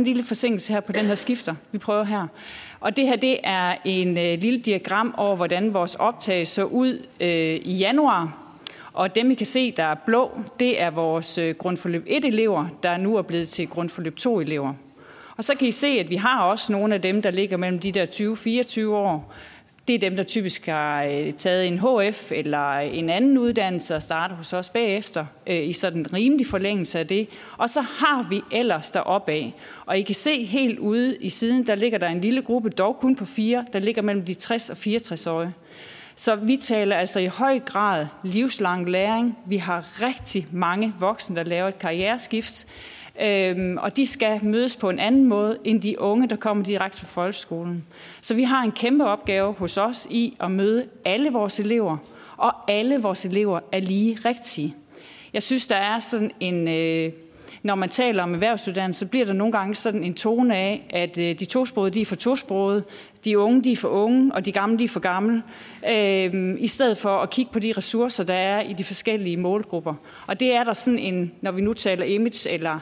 en lille forsinkelse her på den her skifter, vi prøver her. Og det her, det er en øh, lille diagram over, hvordan vores optag så ud øh, i januar. Og dem, I kan se, der er blå, det er vores øh, grundforløb 1-elever, der nu er blevet til grundforløb 2-elever. Og så kan I se, at vi har også nogle af dem, der ligger mellem de der 20-24 år, det er dem, der typisk har øh, taget en HF eller en anden uddannelse og startet hos os bagefter øh, i sådan en rimelig forlængelse af det. Og så har vi ellers deroppe af. Og I kan se helt ude i siden, der ligger der en lille gruppe, dog kun på fire, der ligger mellem de 60 og 64 årige. Så vi taler altså i høj grad livslang læring. Vi har rigtig mange voksne, der laver et karriereskift. Øhm, og de skal mødes på en anden måde end de unge, der kommer direkte fra folkeskolen. Så vi har en kæmpe opgave hos os i at møde alle vores elever, og alle vores elever er lige rigtige. Jeg synes, der er sådan en... Øh, når man taler om erhvervsuddannelse, så bliver der nogle gange sådan en tone af, at øh, de tosprogede, de er for tosprogede, de unge, de er for unge, og de gamle, de er for gamle, øh, i stedet for at kigge på de ressourcer, der er i de forskellige målgrupper. Og det er der sådan en, når vi nu taler image eller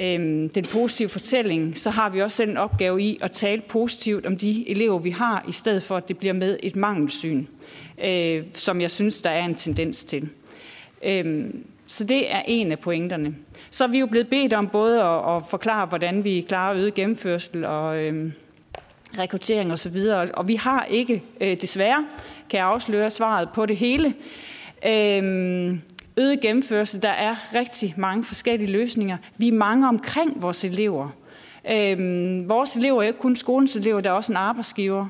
øh, den positive fortælling, så har vi også selv en opgave i at tale positivt om de elever, vi har, i stedet for at det bliver med et mangelsyn, øh, som jeg synes, der er en tendens til. Øh, så det er en af pointerne. Så er vi jo blevet bedt om både at, at forklare, hvordan vi klarer øget gennemførsel og øh, rekruttering osv., og, og vi har ikke, øh, desværre, kan jeg afsløre svaret på det hele. Øh, øget gennemførelse, der er rigtig mange forskellige løsninger. Vi er mange omkring vores elever. Øhm, vores elever er ikke kun skolens elever, der er også en arbejdsgiver.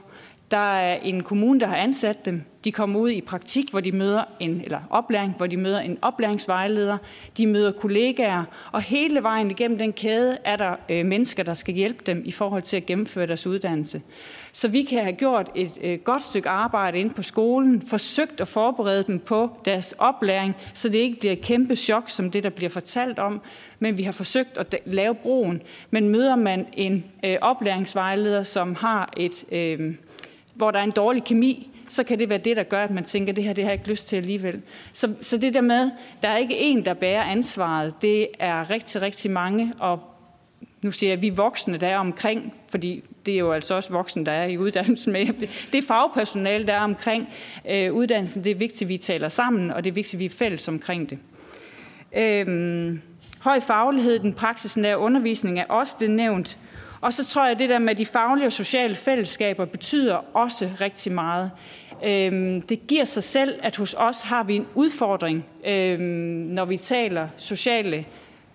Der er en kommune, der har ansat dem. De kommer ud i praktik, hvor de møder en, eller oplæring, hvor de møder en oplæringsvejleder. De møder kollegaer, og hele vejen igennem den kæde er der øh, mennesker, der skal hjælpe dem i forhold til at gennemføre deres uddannelse. Så vi kan have gjort et øh, godt stykke arbejde inde på skolen, forsøgt at forberede dem på deres oplæring, så det ikke bliver et kæmpe chok, som det, der bliver fortalt om, men vi har forsøgt at lave broen. Men møder man en øh, oplæringsvejleder, som har et... Øh, hvor der er en dårlig kemi, så kan det være det, der gør, at man tænker, det her det har jeg ikke lyst til alligevel. Så, så det der med, der er ikke en, der bærer ansvaret, det er rigtig, rigtig mange, og nu siger jeg, at vi voksne, der er omkring, fordi det er jo altså også voksne, der er i uddannelsen med. Det er fagpersonale, der er omkring øh, uddannelsen. Det er vigtigt, at vi taler sammen, og det er vigtigt, at vi er fælles omkring det. Øhm, høj faglighed, den praksisnære undervisning er også blevet nævnt. Og så tror jeg, at det der med de faglige og sociale fællesskaber betyder også rigtig meget. Øhm, det giver sig selv, at hos os har vi en udfordring, øhm, når vi taler sociale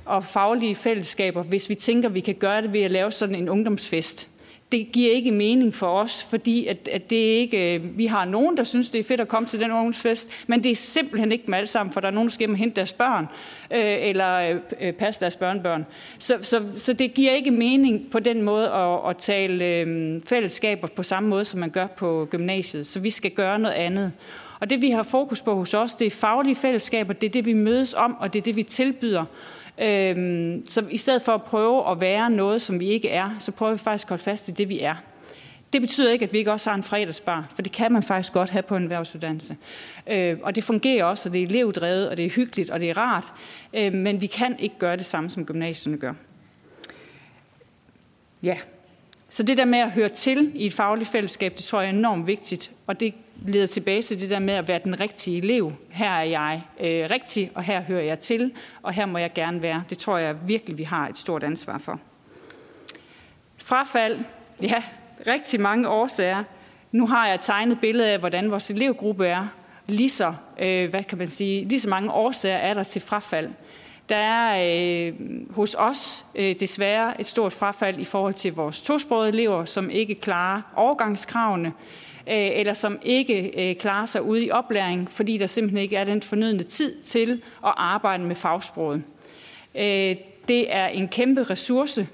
og faglige fællesskaber, hvis vi tænker, at vi kan gøre det ved at lave sådan en ungdomsfest det giver ikke mening for os, fordi at, at det ikke, øh, vi har nogen, der synes, det er fedt at komme til den ungdomsfest, men det er simpelthen ikke med alle sammen, for der er nogen, der skal hjem og hente deres børn, øh, eller øh, øh, passe deres børnebørn. Så, så, så det giver ikke mening på den måde at, at tale øh, fællesskaber på samme måde, som man gør på gymnasiet. Så vi skal gøre noget andet. Og det vi har fokus på hos os, det er faglige fællesskaber, det er det, vi mødes om, og det er det, vi tilbyder. Øhm, så i stedet for at prøve at være noget, som vi ikke er, så prøver vi faktisk at holde fast i det, vi er. Det betyder ikke, at vi ikke også har en fredagsbar, for det kan man faktisk godt have på en erhvervsuddannelse. Øh, og det fungerer også, og det er elevdrevet, og det er hyggeligt, og det er rart. Øh, men vi kan ikke gøre det samme, som gymnasierne gør. Ja, så det der med at høre til i et fagligt fællesskab, det tror jeg er enormt vigtigt. Og det leder tilbage til det der med at være den rigtige elev. Her er jeg øh, rigtig, og her hører jeg til, og her må jeg gerne være. Det tror jeg virkelig, vi har et stort ansvar for. Frafald, ja, rigtig mange årsager. Nu har jeg tegnet billede af, hvordan vores elevgruppe er. Lige så, øh, hvad kan man sige, lige så mange årsager er der til frafald. Der er øh, hos os øh, desværre et stort frafald i forhold til vores tosprogede elever, som ikke klarer overgangskravene, øh, eller som ikke øh, klarer sig ude i oplæring, fordi der simpelthen ikke er den fornødne tid til at arbejde med fagsproget. Øh, det er en kæmpe ressource,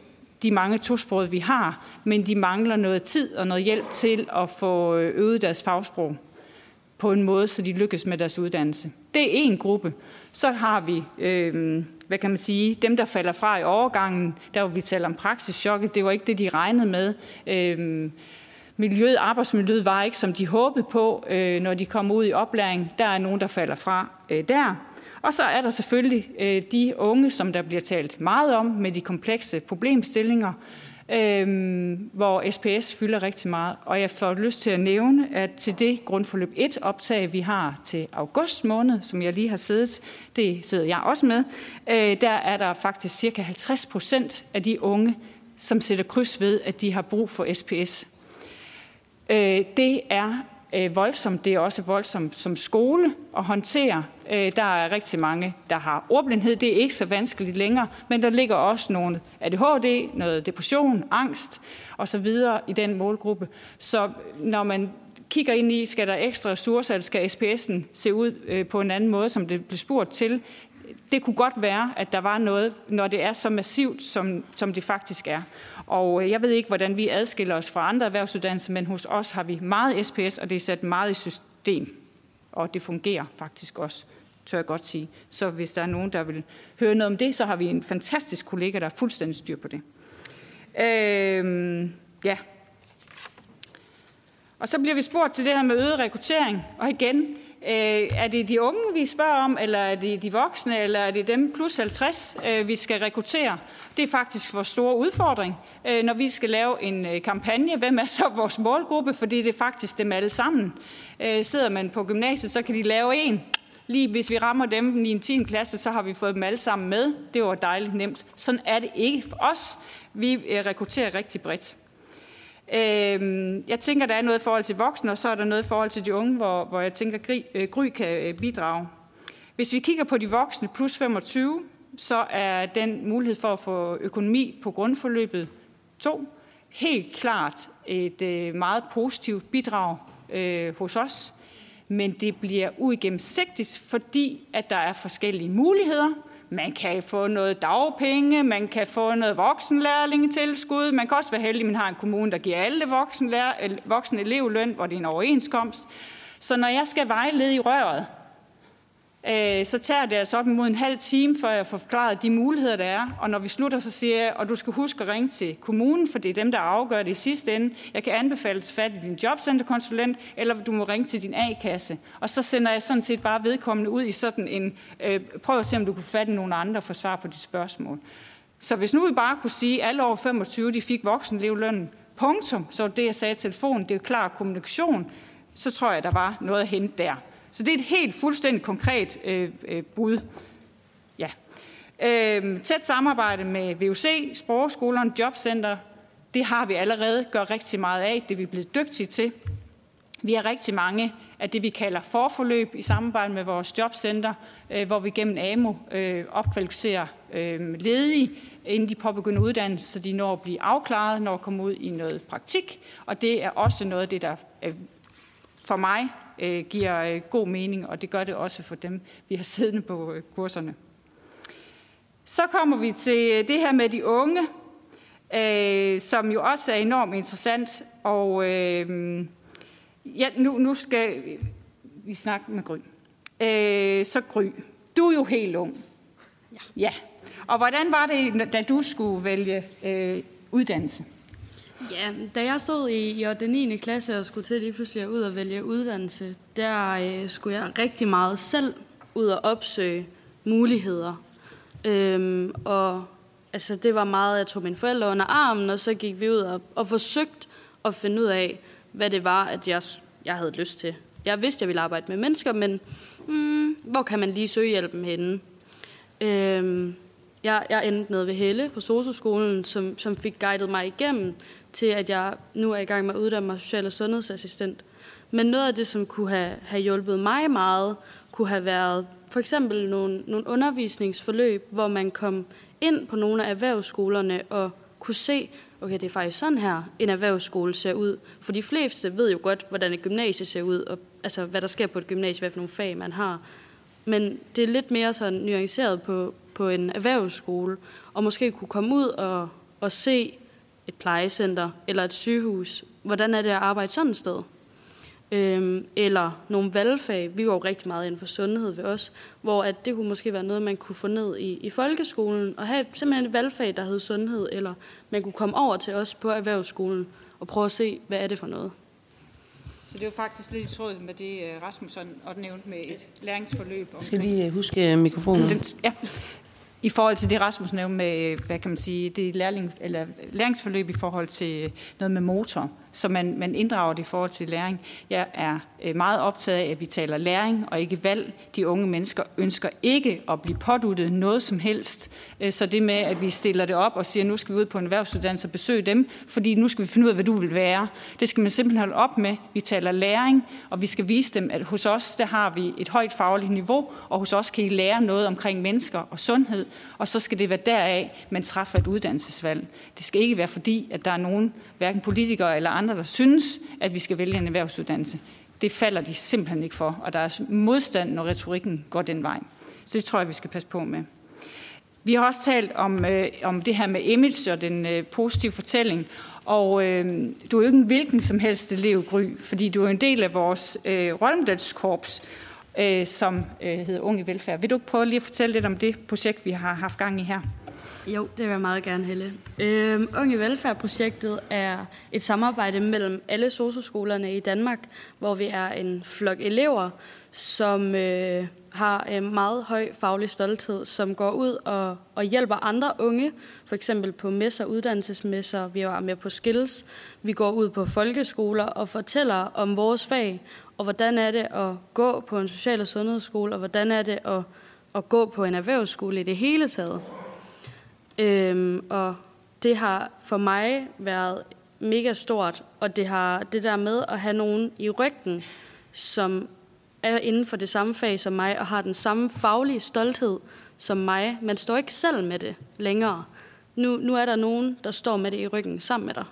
de mange tosprogede, vi har, men de mangler noget tid og noget hjælp til at få øvet øget deres fagsprog på en måde, så de lykkes med deres uddannelse. Det er en gruppe. Så har vi, øh, hvad kan man sige, dem, der falder fra i overgangen, der hvor vi taler om praksischokket, det var ikke det, de regnede med. Øh, miljøet, arbejdsmiljøet var ikke, som de håbede på, øh, når de kom ud i oplæring. Der er nogen, der falder fra øh, der. Og så er der selvfølgelig øh, de unge, som der bliver talt meget om med de komplekse problemstillinger, øh, hvor SPS fylder rigtig meget. Og jeg får lyst til at nævne, at til det grundforløb 1 optag, vi har til august måned, som jeg lige har siddet, det sidder jeg også med, øh, der er der faktisk cirka 50 procent af de unge, som sætter kryds ved, at de har brug for SPS. Øh, det er øh, voldsomt. Det er også voldsomt som skole at håndtere. Øh, der er rigtig mange, der har ordblindhed. Det er ikke så vanskeligt længere, men der ligger også nogle ADHD, noget depression, angst osv. i den målgruppe. Så når man kigger ind i, skal der ekstra ressourcer, eller skal SPS'en se ud øh, på en anden måde, som det blev spurgt til, det kunne godt være, at der var noget, når det er så massivt, som, som det faktisk er. Og øh, jeg ved ikke, hvordan vi adskiller os fra andre erhvervsuddannelser, men hos os har vi meget SPS, og det er sat meget i system. Og det fungerer faktisk også, tør jeg godt sige. Så hvis der er nogen, der vil høre noget om det, så har vi en fantastisk kollega, der er fuldstændig styr på det. Øh, ja. Og så bliver vi spurgt til det her med øget rekruttering. Og igen, Øh, er det de unge, vi spørger om, eller er det de voksne, eller er det dem plus 50, øh, vi skal rekruttere? Det er faktisk vores store udfordring, øh, når vi skal lave en øh, kampagne. Hvem er så vores målgruppe? Fordi det er faktisk dem alle sammen. Øh, sidder man på gymnasiet, så kan de lave en. Lige hvis vi rammer dem i en 10. klasse, så har vi fået dem alle sammen med. Det var dejligt nemt. Sådan er det ikke for os. Vi øh, rekrutterer rigtig bredt. Øhm, jeg tænker, der er noget i forhold til voksne, og så er der noget i forhold til de unge, hvor, hvor jeg tænker, Gry, øh, Gry kan øh, bidrage. Hvis vi kigger på de voksne plus 25, så er den mulighed for at få økonomi på grundforløbet 2 helt klart et meget positivt bidrag øh, hos os. Men det bliver uigennemsigtigt, fordi at der er forskellige muligheder. Man kan få noget dagpenge, man kan få noget voksenlærlingetilskud, man kan også være heldig, at man har en kommune, der giver alle voksen elevløn, hvor det er en overenskomst. Så når jeg skal vejlede i røret, øh, så tager det altså op imod en halv time, før jeg får forklaret de muligheder, der er. Og når vi slutter, så siger jeg, og du skal huske at ringe til kommunen, for det er dem, der afgør det i sidste ende. Jeg kan anbefale at fat i din jobcenterkonsulent, eller du må ringe til din A-kasse. Og så sender jeg sådan set bare vedkommende ud i sådan en, øh, prøv at se, om du kan fatte nogle andre for svar på de spørgsmål. Så hvis nu vi bare kunne sige, at alle over 25, de fik voksenlevlønnen, punktum, så det, jeg sagde i telefonen, det er klar kommunikation, så tror jeg, der var noget at hente der. Så det er et helt fuldstændig konkret øh, øh, bud. Ja. Øh, tæt samarbejde med VUC, sprogskolerne, jobcenter, det har vi allerede gør rigtig meget af. Det er vi blevet dygtige til. Vi har rigtig mange af det, vi kalder forforløb i samarbejde med vores jobcenter, øh, hvor vi gennem AMO øh, opkvalificerer øh, ledige, inden de påbegynder uddannelse, så de når at blive afklaret, når at komme ud i noget praktik. Og det er også noget af det, der for mig øh, giver øh, god mening, og det gør det også for dem, vi har siddende på øh, kurserne. Så kommer vi til øh, det her med de unge, øh, som jo også er enormt interessant. Og øh, ja, nu, nu skal vi snakke med Gry. Øh, så Gry, du er jo helt ung. Ja. ja. Og hvordan var det, da du skulle vælge øh, uddannelse? Ja, da jeg stod i, i den 9. klasse og skulle til lige pludselig ud og vælge uddannelse, der øh, skulle jeg rigtig meget selv ud og opsøge muligheder. Øhm, og altså, det var meget, jeg tog mine forældre under armen, og så gik vi ud og, og forsøgte at finde ud af, hvad det var, at jeg, jeg havde lyst til. Jeg vidste, jeg ville arbejde med mennesker, men hmm, hvor kan man lige søge hjælpen henne? Øhm, jeg, jeg endte nede ved Helle på Sososkolen, som, som fik guidet mig igennem til, at jeg nu er i gang med at uddanne mig social- og sundhedsassistent. Men noget af det, som kunne have, have hjulpet mig meget, kunne have været for eksempel nogle, nogle undervisningsforløb, hvor man kom ind på nogle af erhvervsskolerne og kunne se, okay, det er faktisk sådan her, en erhvervsskole ser ud. For de fleste ved jo godt, hvordan et gymnasie ser ud, og altså, hvad der sker på et gymnasie, hvad for nogle fag man har. Men det er lidt mere sådan nuanceret på, på en erhvervsskole, og måske kunne komme ud og, og se et plejecenter eller et sygehus. Hvordan er det at arbejde sådan et sted? Øhm, eller nogle valgfag. Vi går jo rigtig meget inden for sundhed ved os, hvor at det kunne måske være noget, man kunne få ned i, i folkeskolen, og have simpelthen et valgfag, der hed sundhed, eller man kunne komme over til os på erhvervsskolen og prøve at se, hvad er det for noget. Så det er jo faktisk lidt i tråd med det, øh, Rasmus og nævnte med et læringsforløb. Jeg skal lige huske mikrofonen. Ja, i forhold til det, Rasmus nævnte med, hvad kan man sige, det lærling, eller læringsforløb i forhold til noget med motor, så man, man inddrager det i forhold til læring. Jeg er øh, meget optaget af, at vi taler læring og ikke valg. De unge mennesker ønsker ikke at blive påduttet noget som helst. Øh, så det med, at vi stiller det op og siger, at nu skal vi ud på en erhvervsuddannelse og besøge dem, fordi nu skal vi finde ud af, hvad du vil være. Det skal man simpelthen holde op med. Vi taler læring, og vi skal vise dem, at hos os, der har vi et højt fagligt niveau, og hos os kan I lære noget omkring mennesker og sundhed, og så skal det være deraf, man træffer et uddannelsesvalg. Det skal ikke være fordi, at der er nogen, hverken politikere eller andre, der synes, at vi skal vælge en erhvervsuddannelse. Det falder de simpelthen ikke for, og der er modstand, når retorikken går den vej. Så det tror jeg, vi skal passe på med. Vi har også talt om, øh, om det her med image og den øh, positive fortælling. Og øh, du er jo ikke en hvilken som helst elev, Gry, fordi du er en del af vores øh, rollemodelskorps, øh, som øh, hedder Unge Velfærd. Vil du ikke prøve lige at fortælle lidt om det projekt, vi har haft gang i her? Jo, det vil jeg meget gerne, Helle. Øhm, Unge Velfærd-projektet er et samarbejde mellem alle socioskolerne i Danmark, hvor vi er en flok elever, som øh, har en meget høj faglig stolthed, som går ud og, og hjælper andre unge, for eksempel på messer, uddannelsesmesser, vi er med på skills, vi går ud på folkeskoler og fortæller om vores fag, og hvordan er det at gå på en social- og sundhedsskole, og hvordan er det at, at gå på en erhvervsskole i det hele taget. Øhm, og det har for mig været mega stort, og det har det der med at have nogen i ryggen, som er inden for det samme fag som mig, og har den samme faglige stolthed som mig. Man står ikke selv med det længere. Nu, nu er der nogen, der står med det i ryggen sammen med dig.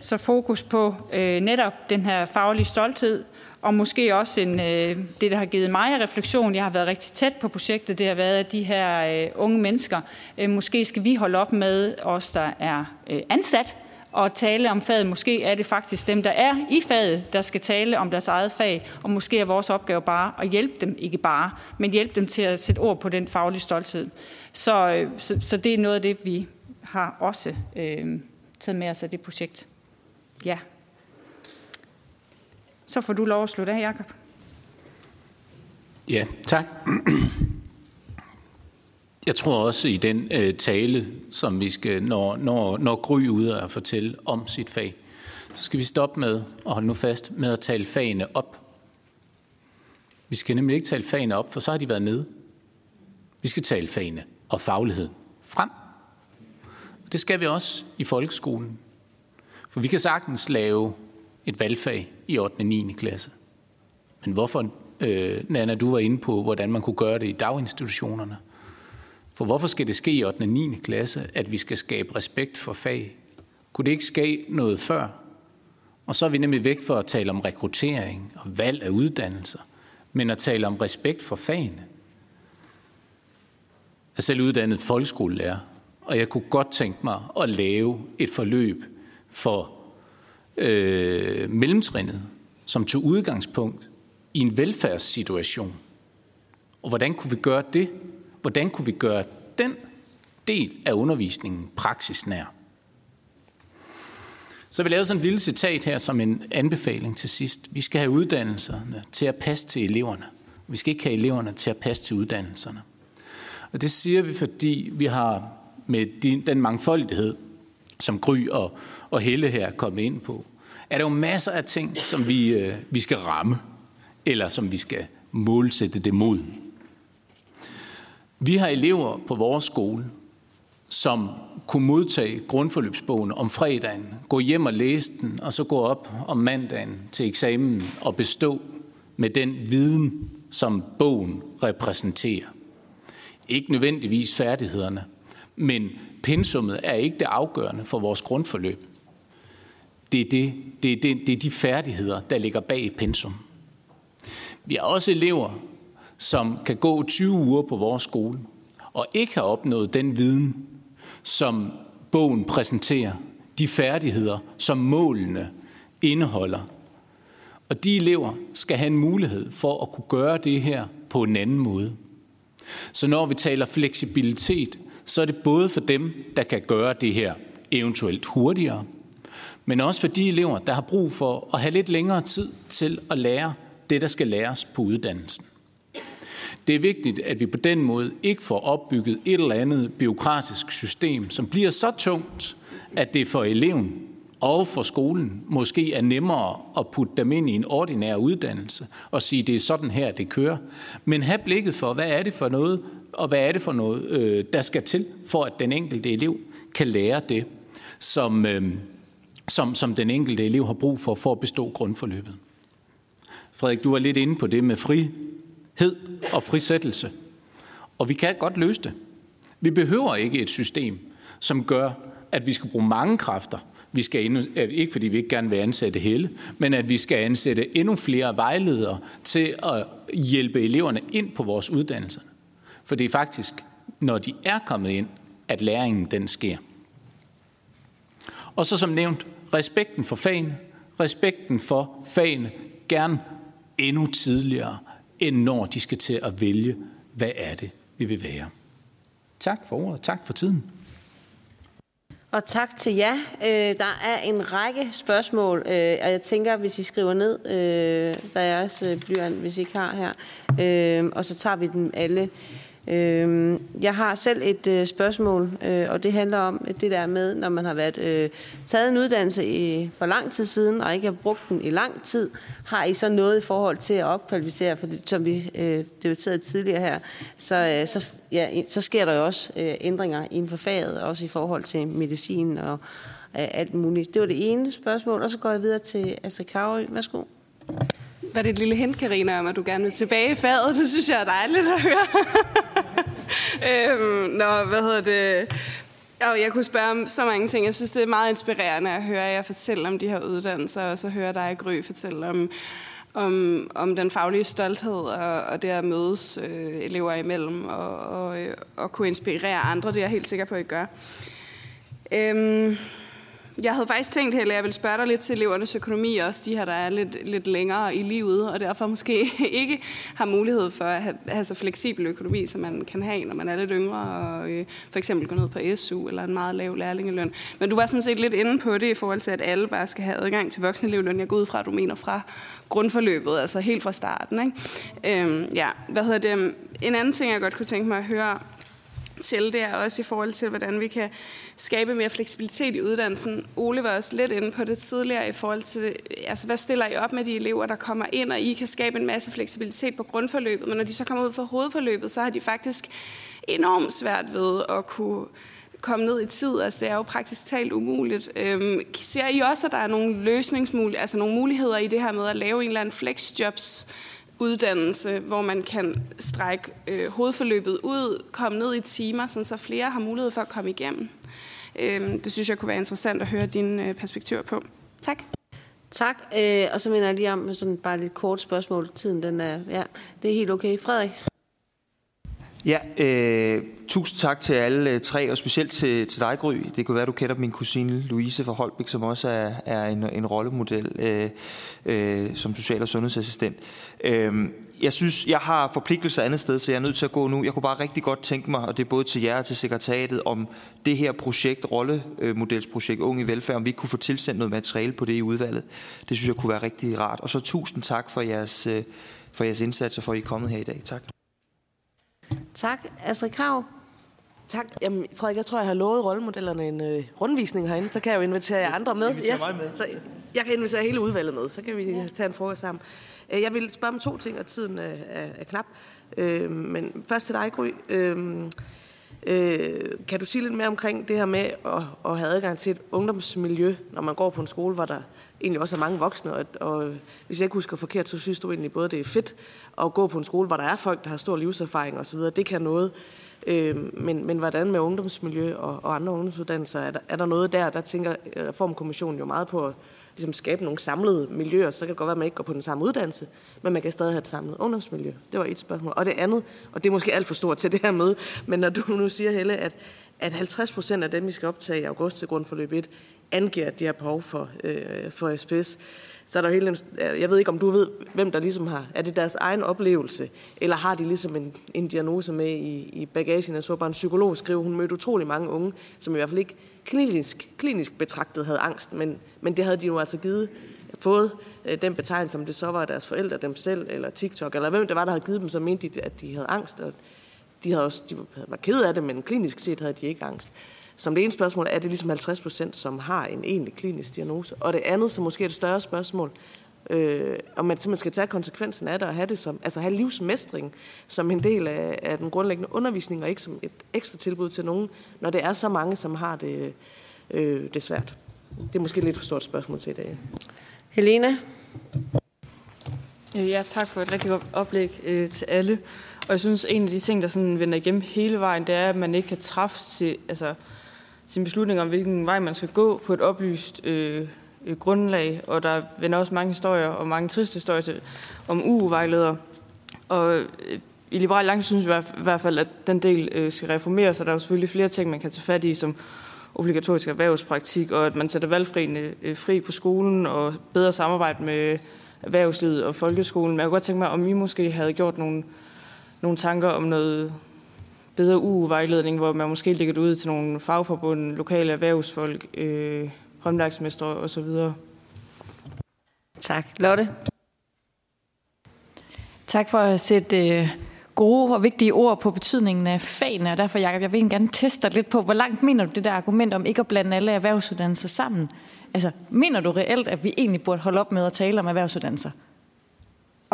Så fokus på øh, netop den her faglige stolthed, og måske også en, øh, det, der har givet mig refleksion. Jeg har været rigtig tæt på projektet. Det har været, at de her øh, unge mennesker, øh, måske skal vi holde op med os, der er øh, ansat, og tale om faget. Måske er det faktisk dem, der er i faget, der skal tale om deres eget fag, og måske er vores opgave bare at hjælpe dem, ikke bare, men hjælpe dem til at sætte ord på den faglige stolthed. Så, øh, så, så det er noget af det, vi har også øh, taget med os af det projekt. Ja. Så får du lov at slutte af, Jacob. Ja, tak. Jeg tror også i den øh, tale, som vi skal, når, når, når Gry ud og fortælle om sit fag, så skal vi stoppe med, og holde nu fast, med at tale fagene op. Vi skal nemlig ikke tale fagene op, for så har de været nede. Vi skal tale fagene og faglighed frem. Det skal vi også i folkeskolen. For vi kan sagtens lave et valgfag i 8. og 9. klasse. Men hvorfor, øh, Nana, du var inde på, hvordan man kunne gøre det i daginstitutionerne. For hvorfor skal det ske i 8. og 9. klasse, at vi skal skabe respekt for fag? Kunne det ikke ske noget før? Og så er vi nemlig væk for at tale om rekruttering og valg af uddannelser, men at tale om respekt for fagene. Jeg er selv uddannet folkeskolelærer, og jeg kunne godt tænke mig at lave et forløb for øh, mellemtrinnet, som tog udgangspunkt i en velfærdssituation. Og hvordan kunne vi gøre det? Hvordan kunne vi gøre den del af undervisningen praksisnær? Så vi lavede sådan et lille citat her som en anbefaling til sidst. Vi skal have uddannelserne til at passe til eleverne. Vi skal ikke have eleverne til at passe til uddannelserne. Og det siger vi, fordi vi har med den mangfoldighed, som Gry og, og Helle her kom ind på, er der jo masser af ting, som vi, øh, vi skal ramme, eller som vi skal målsætte det mod. Vi har elever på vores skole, som kunne modtage grundforløbsbogen om fredagen, gå hjem og læse den, og så gå op om mandagen til eksamen og bestå med den viden, som bogen repræsenterer. Ikke nødvendigvis færdighederne, men pensummet er ikke det afgørende for vores grundforløb. Det er, det, det, er det, det er de færdigheder, der ligger bag pensum. Vi har også elever, som kan gå 20 uger på vores skole og ikke har opnået den viden, som bogen præsenterer, de færdigheder, som målene indeholder. Og de elever skal have en mulighed for at kunne gøre det her på en anden måde. Så når vi taler fleksibilitet, så er det både for dem, der kan gøre det her eventuelt hurtigere, men også for de elever, der har brug for at have lidt længere tid til at lære det, der skal læres på uddannelsen. Det er vigtigt, at vi på den måde ikke får opbygget et eller andet byråkratisk system, som bliver så tungt, at det for eleven og for skolen måske er nemmere at putte dem ind i en ordinær uddannelse og sige, det er sådan her, det kører. Men have blikket for, hvad er det for noget, og hvad er det for noget, øh, der skal til, for at den enkelte elev kan lære det, som, øh, som, som den enkelte elev har brug for, for at bestå grundforløbet. Frederik, du var lidt inde på det med frihed og frisættelse. Og vi kan godt løse det. Vi behøver ikke et system, som gør, at vi skal bruge mange kræfter. Vi skal endnu, ikke fordi vi ikke gerne vil ansætte hele, men at vi skal ansætte endnu flere vejledere til at hjælpe eleverne ind på vores uddannelser. For det er faktisk, når de er kommet ind, at læringen den sker. Og så som nævnt, respekten for fagene, respekten for fagene, gerne endnu tidligere, end når de skal til at vælge, hvad er det, vi vil være. Tak for ordet, tak for tiden. Og tak til jer. Øh, der er en række spørgsmål, øh, og jeg tænker, hvis I skriver ned, øh, der er også blyant, hvis I ikke har her, øh, og så tager vi dem alle. Øh, jeg har selv et øh, spørgsmål, øh, og det handler om det der med, når man har været øh, taget en uddannelse i, for lang tid siden, og ikke har brugt den i lang tid, har I så noget i forhold til at opkvalificere, for det, som vi øh, debatterede tidligere her, så, øh, så, ja, så sker der jo også øh, ændringer inden for faget, også i forhold til medicin og øh, alt muligt. Det var det ene spørgsmål, og så går jeg videre til Astrid Kavrø. Værsgo var det et lille hint, Karina, om at du gerne vil tilbage i faget. Det synes jeg er dejligt at høre. øhm, nå, hvad hedder det? Og jeg kunne spørge om så mange ting. Jeg synes, det er meget inspirerende at høre jer fortælle om de her uddannelser, og så høre dig, Gry, fortælle om, om, om den faglige stolthed og, og det at mødes øh, elever imellem og, og, øh, og kunne inspirere andre. Det er jeg helt sikker på, at I gør. Øhm, jeg havde faktisk tænkt, at jeg ville spørge dig lidt til elevernes økonomi også, de her, der er lidt, lidt længere i livet, og derfor måske ikke har mulighed for at have, have så fleksibel økonomi, som man kan have, når man er lidt yngre, og øh, for eksempel gå ned på SU eller en meget lav lærlingeløn. Men du var sådan set lidt inde på det i forhold til, at alle bare skal have adgang til voksenelevløn. Jeg går ud fra, at du mener fra grundforløbet, altså helt fra starten. Ikke? Øhm, ja, hvad hedder det? En anden ting, jeg godt kunne tænke mig at høre til, det er også i forhold til, hvordan vi kan skabe mere fleksibilitet i uddannelsen. Ole var også lidt inde på det tidligere i forhold til, altså hvad stiller I op med de elever, der kommer ind, og I kan skabe en masse fleksibilitet på grundforløbet, men når de så kommer ud for hovedforløbet, så har de faktisk enormt svært ved at kunne komme ned i tid. Altså, det er jo praktisk talt umuligt. Øhm, ser I også, at der er nogle løsningsmuligheder, altså nogle muligheder i det her med at lave en eller anden flexjobs uddannelse, hvor man kan strække øh, hovedforløbet ud, komme ned i timer, sådan så flere har mulighed for at komme igennem. Øh, det synes jeg kunne være interessant at høre dine øh, perspektiver på. Tak. Tak, øh, og så minder jeg lige om sådan bare lidt kort spørgsmål. Tiden den er, ja, det er helt okay. Frederik? Ja, øh, tusind tak til alle øh, tre, og specielt til, til dig, Gry. Det kunne være, du kender min kusine Louise fra Holbæk, som også er, er en, en rollemodel øh, øh, som social- og sundhedsassistent. Øh, jeg synes, jeg har forpligtelser andet sted, så jeg er nødt til at gå nu. Jeg kunne bare rigtig godt tænke mig, og det er både til jer og til sekretariatet, om det her projekt, rollemodelsprojekt Unge i Velfærd, om vi kunne få tilsendt noget materiale på det i udvalget. Det synes jeg kunne være rigtig rart. Og så tusind tak for jeres, øh, for jeres indsats og for, at I er kommet her i dag. Tak. Tak. Astrid Krav? Tak. Jamen, Frederik, jeg tror, jeg har lovet rollemodellerne en øh, rundvisning herinde, så kan jeg jo invitere jer andre med. Yes. Med. Så jeg kan invitere hele udvalget med, så kan vi ja. tage en frokost sammen. Øh, jeg vil spørge om to ting, og tiden er, er, er knap. Øh, men først til dig, Gry. Øh, øh, kan du sige lidt mere omkring det her med at, at have adgang til et ungdomsmiljø, når man går på en skole, hvor der egentlig også er mange voksne, og, og hvis jeg ikke husker forkert, så synes du egentlig både, det er fedt at gå på en skole, hvor der er folk, der har stor livserfaring osv. Det kan noget. Øh, men, men hvordan med ungdomsmiljø og, og andre ungdomsuddannelser? Er der, er der noget der, der tænker øh, Reformkommissionen jo meget på at ligesom skabe nogle samlede miljøer, så kan det godt være, at man ikke går på den samme uddannelse, men man kan stadig have et samlet ungdomsmiljø. Det var et spørgsmål. Og det andet, og det er måske alt for stort til det her møde, men når du nu siger, Helle, at, at 50 procent af dem, vi skal optage i august til grundforløb 1, angiver, at de har behov for, øh, for SPS. Så er der hele en, øh, jeg ved ikke, om du ved, hvem der ligesom har, er det deres egen oplevelse, eller har de ligesom en, en diagnose med i, i bagagen? Jeg så bare en psykolog skrive, hun mødte utrolig mange unge, som i hvert fald ikke klinisk, klinisk betragtet havde angst, men, men det havde de jo altså givet, fået øh, den betegnelse, om det så var deres forældre, dem selv, eller TikTok, eller hvem det var, der havde givet dem, så mente de, at de havde angst, og de, havde også, de var ked af det, men klinisk set havde de ikke angst. Som det ene spørgsmål er det ligesom 50 procent, som har en egentlig klinisk diagnose. Og det andet, som måske er det større spørgsmål, øh, om man simpelthen skal tage konsekvensen af det og have det som, altså have livsmestring som en del af, af den grundlæggende undervisning, og ikke som et ekstra tilbud til nogen, når det er så mange, som har det, øh, det svært. Det er måske lidt for stort spørgsmål til i dag. Helena? Ja, tak for et rigtig godt oplæg øh, til alle. Og jeg synes, en af de ting, der sådan vender igennem hele vejen, det er, at man ikke kan træffe til, altså, sin beslutning om, hvilken vej man skal gå på et oplyst øh, øh, grundlag. Og der vender også mange historier, og mange triste historier til, om UU-vejledere. Og øh, i Liberal Alliance synes vi i hvert fald, at den del øh, skal reformeres, og der er jo selvfølgelig flere ting, man kan tage fat i, som obligatorisk erhvervspraktik, og at man sætter valgfriene øh, fri på skolen, og bedre samarbejde med erhvervslivet og folkeskolen. Men jeg kunne godt tænke mig, om I måske havde gjort nogle, nogle tanker om noget bedre UU-vejledning, hvor man måske lægger det ud til nogle fagforbund, lokale erhvervsfolk, øh, håndværksmestre osv. Tak. Lotte? Tak for at sætte øh, gode og vigtige ord på betydningen af fagene, og derfor, Jacob, jeg vil gerne teste dig lidt på, hvor langt mener du det der argument om ikke at blande alle erhvervsuddannelser sammen? Altså, mener du reelt, at vi egentlig burde holde op med at tale om erhvervsuddannelser?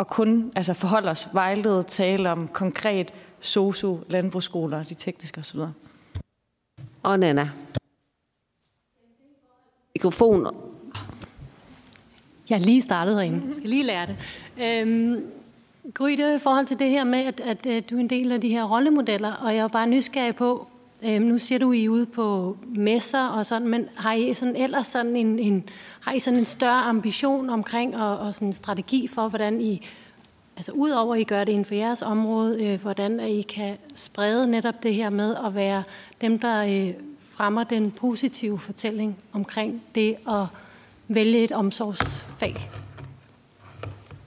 Og kun altså, forholde os vejledet, tale om konkret SOSU, landbrugsskoler, de tekniske osv. Og Nana. Mikrofon. Jeg er lige startet herinde. Jeg skal lige lære det. Øhm, Gry, det er i forhold til det her med, at, at, at du er en del af de her rollemodeller, og jeg er bare nysgerrig på, øhm, nu siger du, I er ude på messer og sådan, men har I sådan ellers sådan en, en, har I sådan en større ambition omkring og, og sådan en strategi for, hvordan I altså udover at I gør det inden for jeres område, øh, hvordan at I kan sprede netop det her med at være dem, der øh, fremmer den positive fortælling omkring det at vælge et omsorgsfag.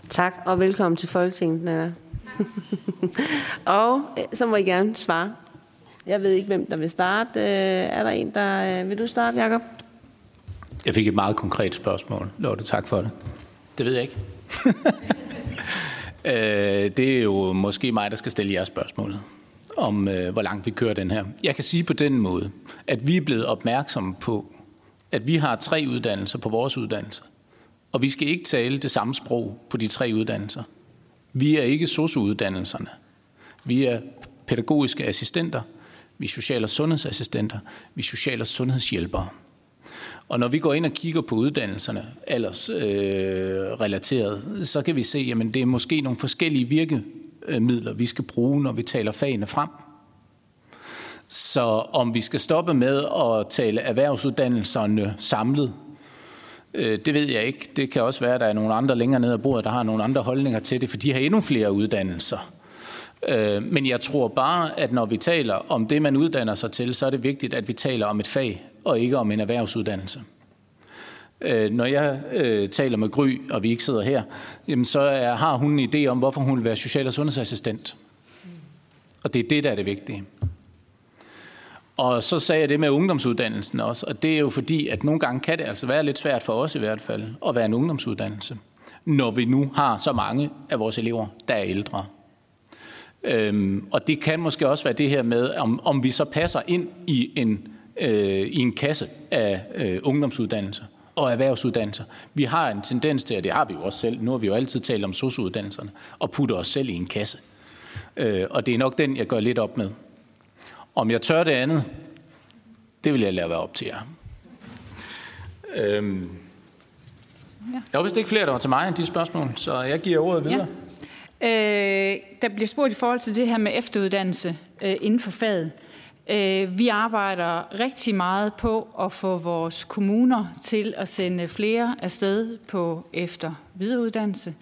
Tak, og velkommen til Folketinget, Nana. og øh, så må I gerne svare. Jeg ved ikke, hvem der vil starte. Øh, er der en, der... Øh, vil du starte, Jacob? Jeg fik et meget konkret spørgsmål. Lotte, tak for det. Det ved jeg ikke. Øh, det er jo måske mig, der skal stille jer spørgsmålet om, øh, hvor langt vi kører den her. Jeg kan sige på den måde, at vi er blevet opmærksomme på, at vi har tre uddannelser på vores uddannelse. Og vi skal ikke tale det samme sprog på de tre uddannelser. Vi er ikke sociouddannelserne. Vi er pædagogiske assistenter, vi er social- og sundhedsassistenter, vi er social- og sundhedshjælpere. Og når vi går ind og kigger på uddannelserne aldersrelateret, øh, så kan vi se, at det er måske nogle forskellige virkemidler, vi skal bruge, når vi taler fagene frem. Så om vi skal stoppe med at tale erhvervsuddannelserne samlet, øh, det ved jeg ikke. Det kan også være, at der er nogle andre længere nede ad bordet, der har nogle andre holdninger til det, for de har endnu flere uddannelser. Øh, men jeg tror bare, at når vi taler om det, man uddanner sig til, så er det vigtigt, at vi taler om et fag og ikke om en erhvervsuddannelse. Øh, når jeg øh, taler med Gry, og vi ikke sidder her, jamen så er, har hun en idé om, hvorfor hun vil være social- og sundhedsassistent. Og det er det, der er det vigtige. Og så sagde jeg det med ungdomsuddannelsen også, og det er jo fordi, at nogle gange kan det altså være lidt svært for os i hvert fald at være en ungdomsuddannelse, når vi nu har så mange af vores elever, der er ældre. Øhm, og det kan måske også være det her med, om, om vi så passer ind i en, øh, i en kasse af øh, ungdomsuddannelser og erhvervsuddannelser. Vi har en tendens til, og det har vi jo også selv, nu har vi jo altid talt om sociouddannelserne, og putter os selv i en kasse. Øh, og det er nok den, jeg gør lidt op med. Om jeg tør det andet, det vil jeg lade være op til jer. Øhm. Ja. Der var vist ikke flere, der var til mig end de spørgsmål, så jeg giver ordet videre. Ja. Øh, der bliver spurgt i forhold til det her med efteruddannelse øh, inden for faget. Øh, vi arbejder rigtig meget på at få vores kommuner til at sende flere afsted på efter videreuddannelse.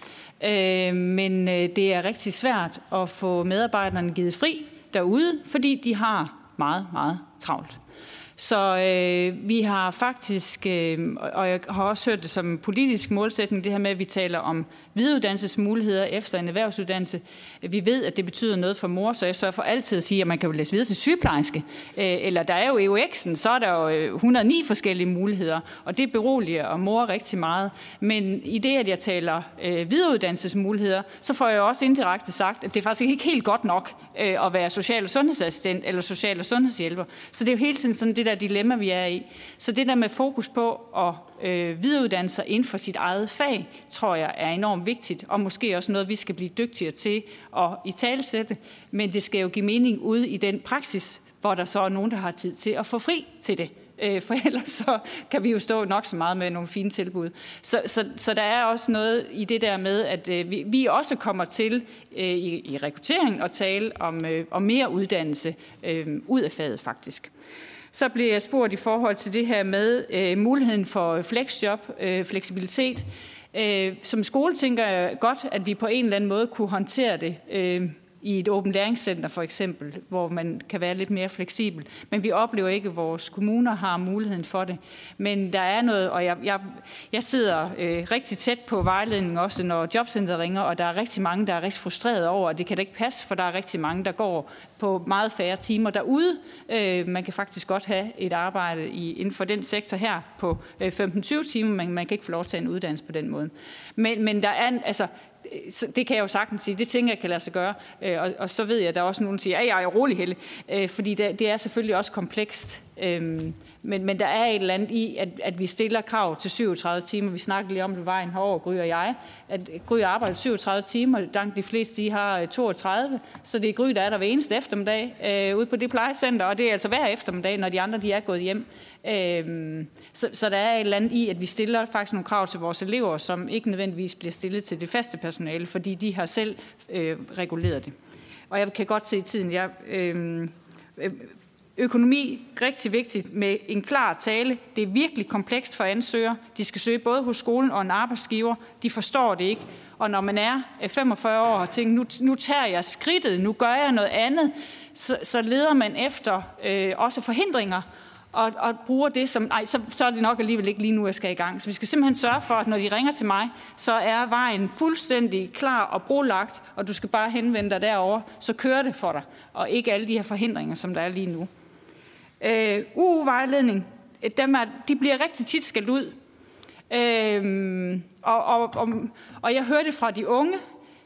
Øh, men øh, det er rigtig svært at få medarbejderne givet fri derude, fordi de har meget, meget travlt. Så øh, vi har faktisk, øh, og jeg har også hørt det som politisk målsætning, det her med, at vi taler om videreuddannelsesmuligheder efter en erhvervsuddannelse. Vi ved, at det betyder noget for mor, så jeg sørger for altid at sige, at man kan jo læse videre til sygeplejerske. Øh, eller der er jo EUX'en, så er der jo øh, 109 forskellige muligheder, og det beroliger og mor rigtig meget. Men i det, at jeg taler øh, videreuddannelsesmuligheder, så får jeg også indirekte sagt, at det er faktisk ikke helt godt nok øh, at være social- og sundhedsassistent eller social- og sundhedshjælper. Så det er jo hele tiden sådan det der dilemma, vi er i. Så det der med fokus på at øh, videreuddanne sig inden for sit eget fag, tror jeg er enormt vigtigt, og måske også noget, vi skal blive dygtigere til at i talsætte. Men det skal jo give mening ude i den praksis, hvor der så er nogen, der har tid til at få fri til det. Øh, for ellers så kan vi jo stå nok så meget med nogle fine tilbud. Så, så, så der er også noget i det der med, at øh, vi, vi også kommer til øh, i, i rekrutteringen at tale om, øh, om mere uddannelse øh, ud af faget faktisk. Så blev jeg spurgt i forhold til det her med øh, muligheden for flexjob, øh, fleksibilitet. Øh, som skole tænker jeg godt, at vi på en eller anden måde kunne håndtere det. Øh, i et åbent læringscenter for eksempel, hvor man kan være lidt mere fleksibel. Men vi oplever ikke, at vores kommuner har muligheden for det. Men der er noget, og jeg, jeg, jeg sidder øh, rigtig tæt på vejledningen også, når jobcenteret ringer, og der er rigtig mange, der er rigtig frustreret over, at det kan da ikke passe, for der er rigtig mange, der går på meget færre timer derude. Øh, man kan faktisk godt have et arbejde i, inden for den sektor her på øh, 15-20 timer, men man kan ikke få lov til en uddannelse på den måde. Men, men der er, altså, det kan jeg jo sagtens sige, det tænker jeg kan lade sig gøre. Øh, og, og så ved jeg, at der er også nogen, der siger, at jeg er rolig, Helle. Øh, fordi det, det er selvfølgelig også komplekst. Øhm, men, men der er et eller andet i, at, at vi stiller krav til 37 timer. Vi snakkede lige om det vejen herover, Gry og jeg. At Gry arbejder 37 timer, langt de fleste de har øh, 32. Så det er Gry, der er der hver eneste eftermiddag øh, ude på det plejecenter. Og det er altså hver eftermiddag, når de andre de er gået hjem. Øhm, så, så der er et eller andet i, at vi stiller faktisk nogle krav til vores elever, som ikke nødvendigvis bliver stillet til det faste personale, fordi de har selv øh, reguleret det. Og jeg kan godt se i tiden, jeg... Øhm, øh, Økonomi rigtig vigtigt med en klar tale. Det er virkelig komplekst for ansøgere. De skal søge både hos skolen og en arbejdsgiver. De forstår det ikke. Og når man er øh, 45 år og tænker, nu, nu tager jeg skridtet, nu gør jeg noget andet, så, så leder man efter øh, også forhindringer og, og bruger det som, nej, så, så er det nok alligevel ikke lige nu, jeg skal i gang. Så vi skal simpelthen sørge for, at når de ringer til mig, så er vejen fuldstændig klar og brolagt, og du skal bare henvende dig derover, så kører det for dig, og ikke alle de her forhindringer, som der er lige nu. Øh, UU-vejledning, øh, dem er, de bliver rigtig tit skældt ud. Øh, og, og, og, og jeg hører det fra de unge,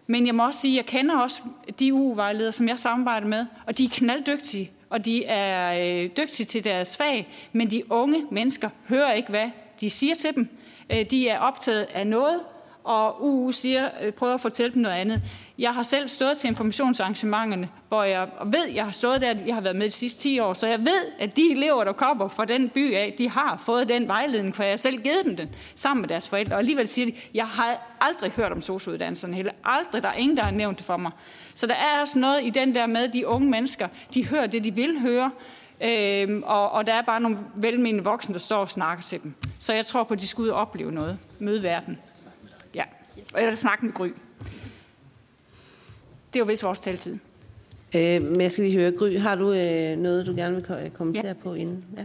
men jeg må også sige, at jeg kender også de UU-vejledere, som jeg samarbejder med, og de er knalddygtige og de er øh, dygtige til deres fag, men de unge mennesker hører ikke, hvad de siger til dem. Øh, de er optaget af noget, og UU siger, øh, prøver at fortælle dem noget andet. Jeg har selv stået til informationsarrangementerne, hvor jeg ved, jeg har stået der, jeg har været med de sidste 10 år, så jeg ved, at de elever, der kommer fra den by af, de har fået den vejledning, for jeg har selv givet dem den sammen med deres forældre. Og alligevel siger de, jeg har aldrig hørt om sociouddannelserne, heller aldrig, der er ingen, der har nævnt det for mig. Så der er også noget i den der med, at de unge mennesker, de hører det, de vil høre, Øhm, og, og der er bare nogle velmenende voksne, der står og snakker til dem. Så jeg tror på, at de skal ud og opleve noget. Møde verden. Eller snakke med Gry. Det er jo vist vores taltid. Øh, men jeg skal lige høre, Gry, har du øh, noget, du gerne vil kommentere ja. på inden? Ja.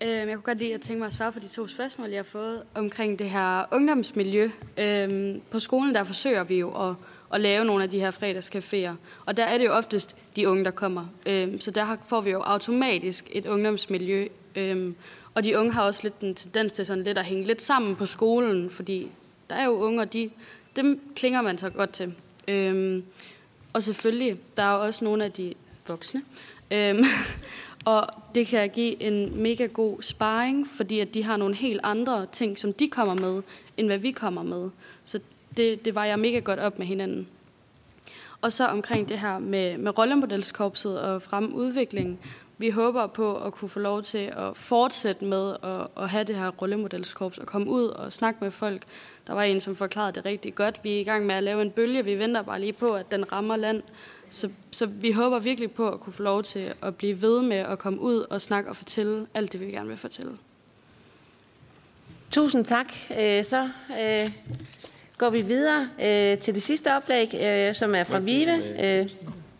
Øh, jeg kunne godt lide at tænke mig at svare på de to spørgsmål, jeg har fået omkring det her ungdomsmiljø. Øh, på skolen der forsøger vi jo at, at lave nogle af de her fredagscaféer, og der er det jo oftest de unge, der kommer. Øh, så der får vi jo automatisk et ungdomsmiljø, øh, og de unge har også lidt en tendens til sådan lidt at hænge lidt sammen på skolen, fordi der er jo unge, og de, dem klinger man så godt til. Øhm, og selvfølgelig, der er jo også nogle af de voksne. Øhm, og det kan give en mega god sparring, fordi at de har nogle helt andre ting, som de kommer med, end hvad vi kommer med. Så det, det var jeg mega godt op med hinanden. Og så omkring det her med, med rollemodelskorpset og fremudvikling. Vi håber på at kunne få lov til at fortsætte med at, at have det her rollemodelskorps og komme ud og snakke med folk, der var en, som forklarede det rigtig godt. Vi er i gang med at lave en bølge. Vi venter bare lige på, at den rammer land. Så, så vi håber virkelig på at kunne få lov til at blive ved med at komme ud og snakke og fortælle alt det, vi gerne vil fortælle. Tusind tak. Øh, så øh, går vi videre øh, til det sidste oplæg, som er fra Vive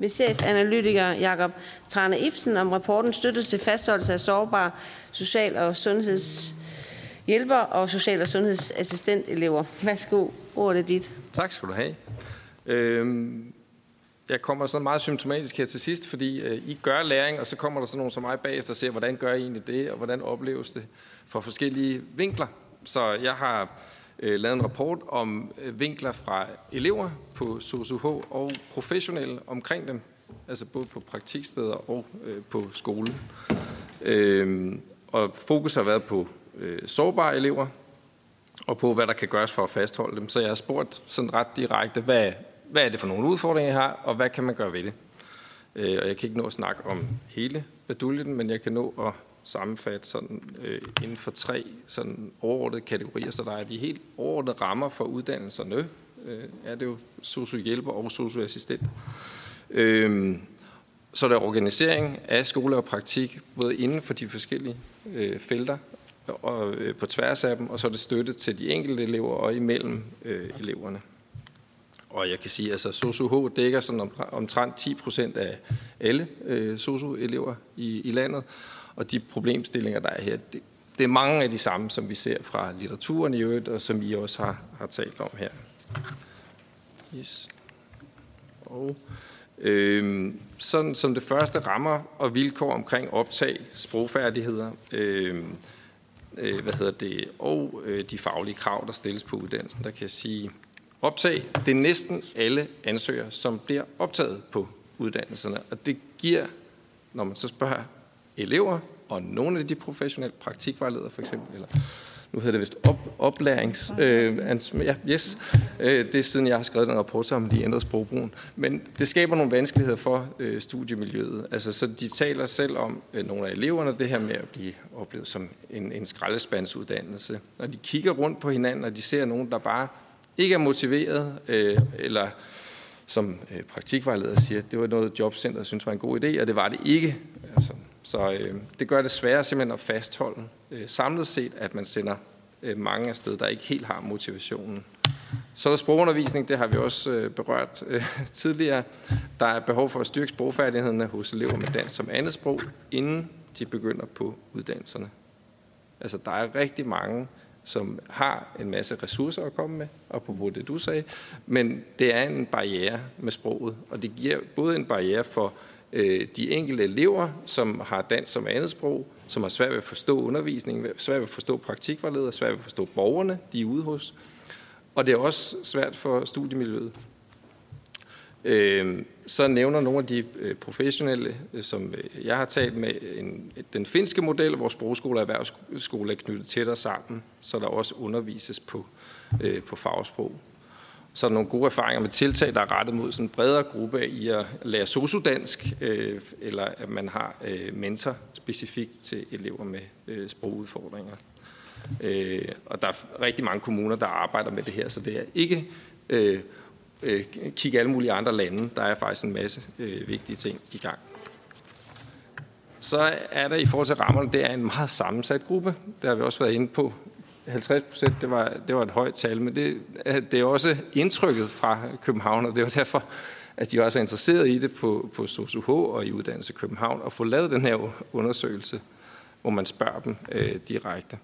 med chefanalytiker Jakob Trane Ibsen om rapporten Støtte til fastholdelse af sårbare social- og sundhedshjælper og social- og sundhedsassistentelever. Værsgo, ordet er dit. Tak skal du have. Øhm, jeg kommer sådan meget symptomatisk her til sidst, fordi øh, I gør læring, og så kommer der sådan nogen som mig bagefter og ser, hvordan gør I egentlig det, og hvordan opleves det fra forskellige vinkler. Så jeg har øh, lavet en rapport om øh, vinkler fra elever på SOSUH og professionelle omkring dem, altså både på praktiksteder og øh, på skolen. Øh, og fokus har været på øh, sårbare elever, og på, hvad der kan gøres for at fastholde dem. Så jeg har spurgt sådan ret direkte, hvad, hvad er det for nogle udfordringer, I har, og hvad kan man gøre ved det? Øh, og jeg kan ikke nå at snakke om hele baduljen, men jeg kan nå at sammenfatte sådan, øh, inden for tre sådan overordnede kategorier. Så der er de helt overordnede rammer for uddannelserne. Øh, er det jo sociohjælper og socioassistent. Øh, så er der organisering af skole og praktik, både inden for de forskellige øh, felter og øh, på tværs af dem, og så er det støtte til de enkelte elever og imellem øh, eleverne. Og jeg kan sige, at altså, SOSU-H dækker sådan omtrent 10 procent af alle øh, SOSU-elever i, i landet, og de problemstillinger, der er her, det, det er mange af de samme, som vi ser fra litteraturen i øvrigt, og som I også har, har talt om her. Yes. Og øhm, sådan som det første rammer og vilkår omkring optag, sprogfærdigheder, øhm, øh, hvad hedder det, og øh, de faglige krav, der stilles på uddannelsen, der kan jeg sige, optag, det er næsten alle ansøgere, som bliver optaget på uddannelserne, og det giver, når man så spørger elever, og nogle af de professionelle praktikvejledere for eksempel, eller nu hedder det vist op, oplærings... Øh, ja, yes. Øh, det er siden, jeg har skrevet den rapport, om de ændrede sprogbrugen. Men det skaber nogle vanskeligheder for øh, studiemiljøet. Altså, så de taler selv om, øh, nogle af eleverne, det her med at blive oplevet som en, en skraldespandsuddannelse. Når de kigger rundt på hinanden, og de ser nogen, der bare ikke er motiveret, øh, eller som øh, praktikvejleder siger, det var noget jobcenter synes var en god idé, og det var det ikke. Altså, så øh, det gør det sværere simpelthen at fastholde øh, samlet set, at man sender øh, mange af steder, der ikke helt har motivationen. Så er der sprogundervisning, det har vi også øh, berørt øh, tidligere. Der er behov for at styrke sprogfærdighederne hos elever med dansk som andet sprog, inden de begynder på uddannelserne. Altså, der er rigtig mange, som har en masse ressourcer at komme med, og på det du sagde, men det er en barriere med sproget, og det giver både en barriere for øh, de enkelte elever, som har dansk som andet sprog, som har svært ved at forstå undervisningen, svært ved at forstå praktikvejledere, svært ved at forstå borgerne, de er ude hos. Og det er også svært for studiemiljøet. Øh, så nævner nogle af de øh, professionelle, øh, som øh, jeg har talt med, en, den finske model, hvor sprogskole og erhvervsskole er knyttet tættere sammen, så der også undervises på, øh, på fagsprog. Så er der nogle gode erfaringer med tiltag, der er rettet mod sådan en bredere gruppe i at lære sosudansk, øh, eller at man har øh, mentor specifikt til elever med øh, sprogudfordringer. Øh, og der er rigtig mange kommuner, der arbejder med det her, så det er ikke øh, øh, kigge alle mulige andre lande. Der er faktisk en masse øh, vigtige ting i gang. Så er der i forhold til rammerne, det er en meget sammensat gruppe. Der har vi også været inde på 50 procent, det var, det var et højt tal, men det, det er også indtrykket fra København, og det var derfor, at de også er interesseret i det på, på SOSUH og i Uddannelse København, og få lavet den her undersøgelse, hvor man spørger dem øh, direkte.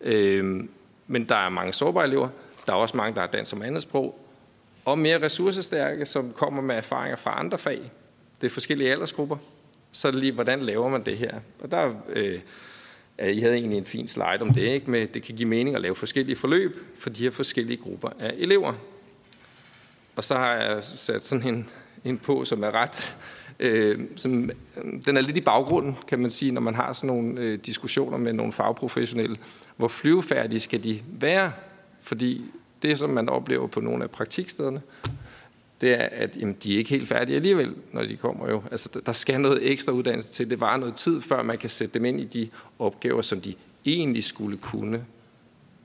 Øh, men der er mange sårbare elever, der er også mange, der har dansk som andet sprog, og mere ressourcestærke, som kommer med erfaringer fra andre fag. Det er forskellige aldersgrupper. Så er det lige, hvordan laver man det her? Og der øh, Øh, i havde egentlig en fin slide om det, ikke? med det kan give mening at lave forskellige forløb for de her forskellige grupper af elever. Og så har jeg sat sådan en, en på, som er ret, øh, som, den er lidt i baggrunden, kan man sige, når man har sådan nogle øh, diskussioner med nogle fagprofessionelle. Hvor flyvefærdige skal de være? Fordi det, som man oplever på nogle af praktikstederne, det er, at jamen, de er ikke helt færdige alligevel, når de kommer jo. Altså, der skal noget ekstra uddannelse til. Det var noget tid, før man kan sætte dem ind i de opgaver, som de egentlig skulle kunne.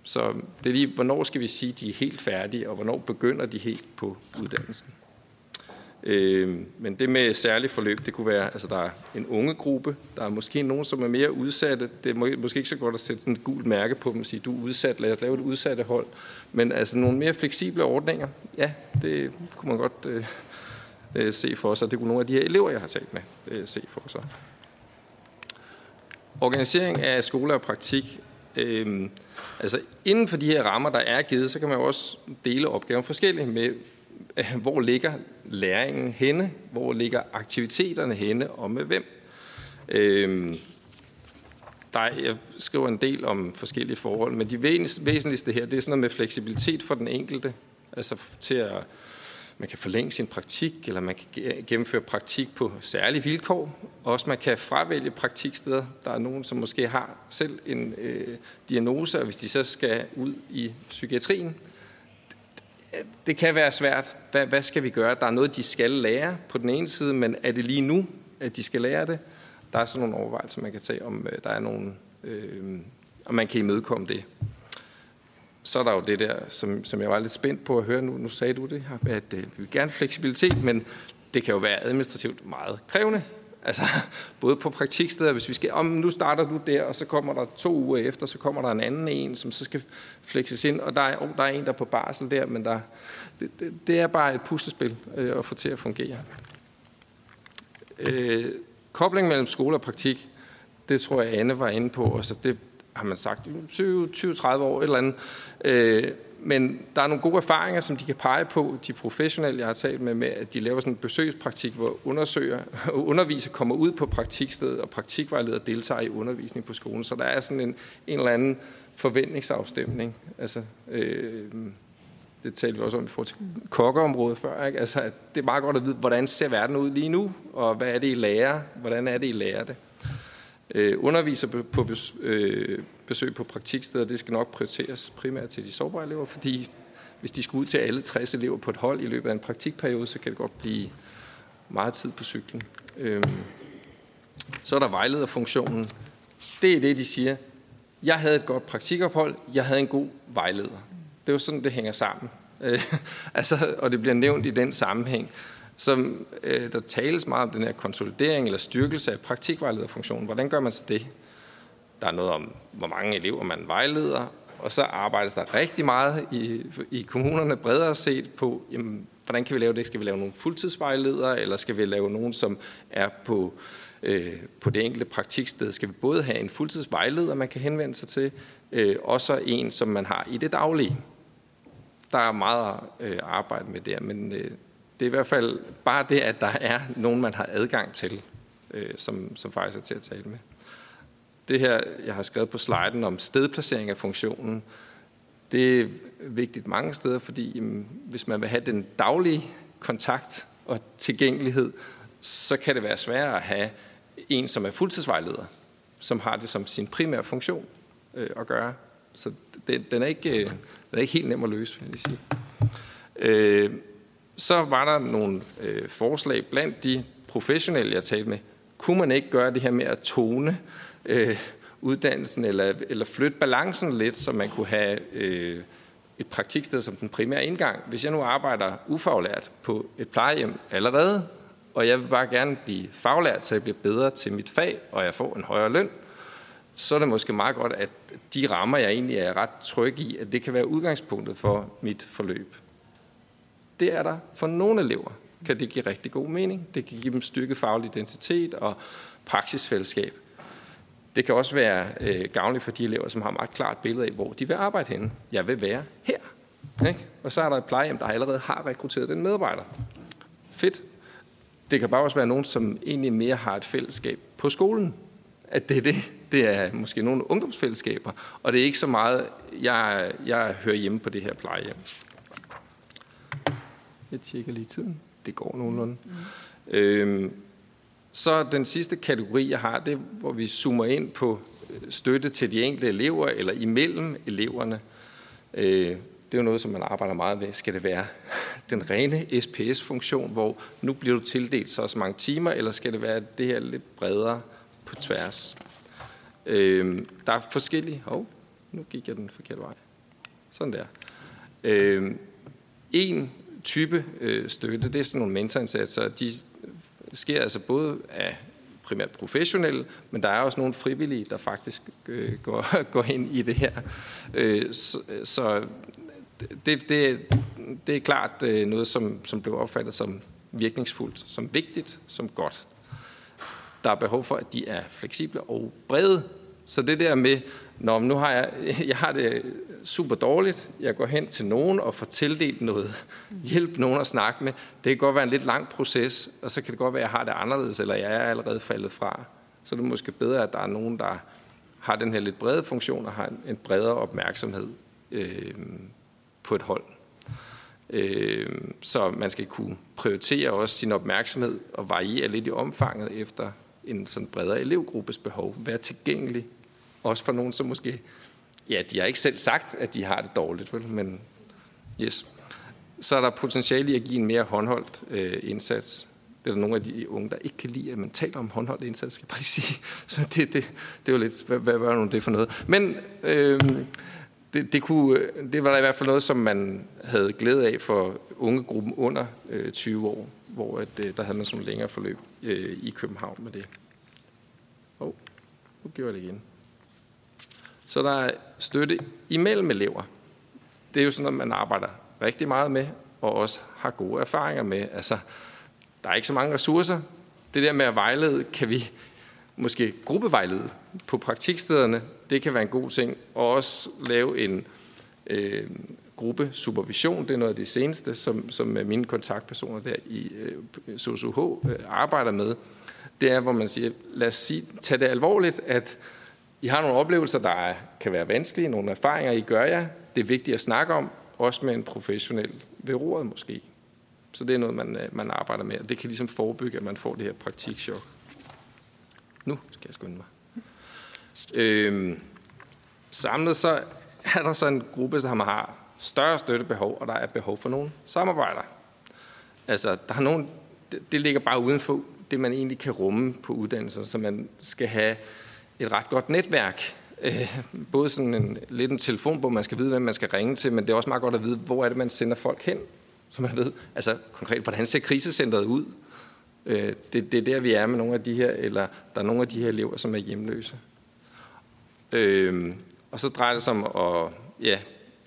Så det er lige, hvornår skal vi sige, at de er helt færdige, og hvornår begynder de helt på uddannelsen. Øh, men det med særligt forløb, det kunne være, altså der er en unge gruppe, der er måske nogen, som er mere udsatte. Det er måske ikke så godt at sætte sådan et gult mærke på dem og sige, du er udsat, lad os lave et udsatte hold. Men altså nogle mere fleksible ordninger, ja, det kunne man godt øh, øh, se for sig. Det kunne nogle af de her elever, jeg har talt med, øh, se for sig. Organisering af skole og praktik. Øh, altså inden for de her rammer, der er givet, så kan man jo også dele opgaven forskelligt med, hvor ligger læringen henne, hvor ligger aktiviteterne henne, og med hvem. Øh, der er, jeg skriver en del om forskellige forhold, men de væsentligste her, det er sådan noget med fleksibilitet for den enkelte, altså til at man kan forlænge sin praktik, eller man kan gennemføre praktik på særlige vilkår. Også man kan fravælge praktiksteder. Der er nogen, som måske har selv en øh, diagnose, og hvis de så skal ud i psykiatrien, det kan være svært. Hvad, hvad skal vi gøre? Der er noget, de skal lære på den ene side, men er det lige nu, at de skal lære det? Der er sådan nogle overvejelser, man kan tage, om øh, der er nogle, øh, om man kan imødekomme det så er der jo det der, som, som jeg var lidt spændt på at høre nu. Nu sagde du det her, at øh, vi vil gerne fleksibilitet, men det kan jo være administrativt meget krævende. Altså, både på praktiksteder, hvis vi skal, om nu starter du der, og så kommer der to uger efter, så kommer der en anden en, som så skal flekses ind, og der er, oh, der er en, der er på barsel der, men der, det, det, det er bare et puslespil øh, at få til at fungere. Øh, kobling mellem skole og praktik, det tror jeg, Anne var inde på, og så det har man sagt, 20-30 år, eller andet. Øh, men der er nogle gode erfaringer, som de kan pege på, de professionelle, jeg har talt med, med at de laver sådan en besøgspraktik, hvor undersøger og underviser kommer ud på praktiksted, og praktikvejleder deltager i undervisning på skolen. Så der er sådan en, en eller anden forventningsafstemning. Altså, øh, det talte vi også om i forhold til kokkeområdet før. Ikke? Altså, det er meget godt at vide, hvordan ser verden ud lige nu, og hvad er det, I lærer? Hvordan er det, I lærer det? Øh, underviser på, på øh, besøg på praktiksteder, det skal nok prioriteres primært til de sårbare elever, fordi hvis de skal ud til alle 60 elever på et hold i løbet af en praktikperiode, så kan det godt blive meget tid på cyklen. Øh, så er der vejlederfunktionen. Det er det, de siger. Jeg havde et godt praktikophold, jeg havde en god vejleder. Det er jo sådan, det hænger sammen. Øh, altså, og det bliver nævnt i den sammenhæng som øh, der tales meget om den her konsolidering eller styrkelse af praktikvejlederfunktionen. Hvordan gør man så det? Der er noget om, hvor mange elever man vejleder, og så arbejdes der rigtig meget i, i kommunerne bredere set på, jamen, hvordan kan vi lave det? Skal vi lave nogle fuldtidsvejledere, eller skal vi lave nogen, som er på, øh, på det enkelte praktiksted? Skal vi både have en fuldtidsvejleder, man kan henvende sig til, øh, og så en, som man har i det daglige? Der er meget øh, arbejde med det, men øh, det er i hvert fald bare det, at der er nogen, man har adgang til, øh, som, som faktisk er til at tale med. Det her, jeg har skrevet på sliden om stedplacering af funktionen, det er vigtigt mange steder, fordi jamen, hvis man vil have den daglige kontakt og tilgængelighed, så kan det være sværere at have en, som er fuldtidsvejleder, som har det som sin primære funktion øh, at gøre. Så det, den, er ikke, øh, den er ikke helt nem at løse, vil jeg sige. Øh, så var der nogle øh, forslag blandt de professionelle, jeg talte med. Kunne man ikke gøre det her med at tone øh, uddannelsen eller, eller flytte balancen lidt, så man kunne have øh, et praktiksted som den primære indgang? Hvis jeg nu arbejder ufaglært på et plejehjem allerede, og jeg vil bare gerne blive faglært, så jeg bliver bedre til mit fag, og jeg får en højere løn, så er det måske meget godt, at de rammer, jeg egentlig er ret tryg i, at det kan være udgangspunktet for mit forløb det er der for nogle elever, kan det give rigtig god mening. Det kan give dem styrket faglig identitet og praksisfællesskab. Det kan også være øh, gavnligt for de elever, som har meget klart billede af, hvor de vil arbejde henne. Jeg vil være her. Ikke? Og så er der et plejehjem, der allerede har rekrutteret den medarbejder. Fedt. Det kan bare også være nogen, som egentlig mere har et fællesskab på skolen. At det er det. Det er måske nogle ungdomsfællesskaber. Og det er ikke så meget, jeg, jeg hører hjemme på det her plejehjem. Jeg tjekker lige tiden. Det går nogenlunde. Mm. Øhm, så den sidste kategori, jeg har, det er, hvor vi zoomer ind på øh, støtte til de enkelte elever, eller imellem eleverne. Øh, det er jo noget, som man arbejder meget med. Skal det være den rene SPS-funktion, hvor nu bliver du tildelt så så mange timer, eller skal det være det her lidt bredere på tværs? Øh, der er forskellige... Hov, oh, nu gik jeg den forkerte vej. Sådan der. Øh, en type øh, støtte, det er sådan nogle mentorindsatser. De sker altså både af primært professionelle, men der er også nogle frivillige, der faktisk øh, går, går ind i det her. Øh, så, så det, det, det er klart øh, noget, som, som blev opfattet som virkningsfuldt, som vigtigt, som godt. Der er behov for, at de er fleksible og brede. Så det der med, når nu har jeg, jeg har det super dårligt, jeg går hen til nogen og får tildelt noget hjælp, nogen at snakke med. Det kan godt være en lidt lang proces, og så kan det godt være, at jeg har det anderledes, eller jeg er allerede faldet fra. Så er det måske bedre, at der er nogen, der har den her lidt brede funktion og har en bredere opmærksomhed øh, på et hold. Øh, så man skal kunne prioritere også sin opmærksomhed og variere lidt i omfanget efter en sådan bredere elevgruppes behov. Være tilgængelig, også for nogen, som måske, ja, de har ikke selv sagt, at de har det dårligt, vel? men yes. Så er der potentiale i at give en mere håndholdt øh, indsats. Det er der nogle af de unge, der ikke kan lide, at man taler om håndholdt indsats, skal jeg bare lige sige. Så det, det, det var lidt, hvad, hvad var nu det for noget? Men øh, det, det, kunne, det var der i hvert fald noget, som man havde glæde af for ungegruppen under øh, 20 år, hvor at, øh, der havde man sådan længere forløb øh, i København med det. Åh, oh, nu gjorde jeg det igen. Så der er støtte imellem elever. Det er jo sådan noget, man arbejder rigtig meget med, og også har gode erfaringer med. Altså, der er ikke så mange ressourcer. Det der med at vejlede, kan vi måske gruppevejlede på praktikstederne. Det kan være en god ting. Og også lave en øh, gruppesupervision. Det er noget af det seneste, som, som øh, mine kontaktpersoner der i øh, SOSUH øh, arbejder med. Det er, hvor man siger, lad os sige, tag det alvorligt, at i har nogle oplevelser, der er, kan være vanskelige, nogle erfaringer, I gør jer. Det er vigtigt at snakke om, også med en professionel ved roret måske. Så det er noget, man, øh, man arbejder med, og det kan ligesom forebygge, at man får det her praktikchok. Nu skal jeg skynde mig. Øhm, samlet så er der så en gruppe, som har større støttebehov, og der er behov for nogle samarbejder. Altså, der er nogen, det, det ligger bare uden for det, man egentlig kan rumme på uddannelser, så man skal have et ret godt netværk. Øh, både sådan en, lidt en telefon, hvor man skal vide, hvem man skal ringe til, men det er også meget godt at vide, hvor er det, man sender folk hen, så man ved, altså konkret, hvordan ser krisecentret ud? Øh, det, det er der, vi er med nogle af de her, eller der er nogle af de her elever, som er hjemløse. Øh, og så drejer det sig om at ja,